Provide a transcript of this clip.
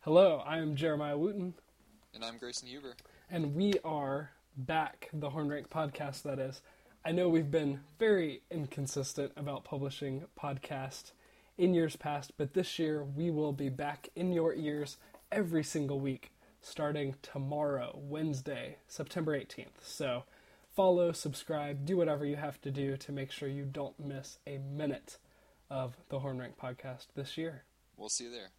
Hello, I am Jeremiah Wooten, And I'm Grayson Huber. and we are back, the Horn Rank podcast, that is. I know we've been very inconsistent about publishing podcast in years past, but this year we will be back in your ears every single week starting tomorrow, Wednesday, September 18th. So follow, subscribe, do whatever you have to do to make sure you don't miss a minute of the Horn Rank podcast this year. We'll see you there.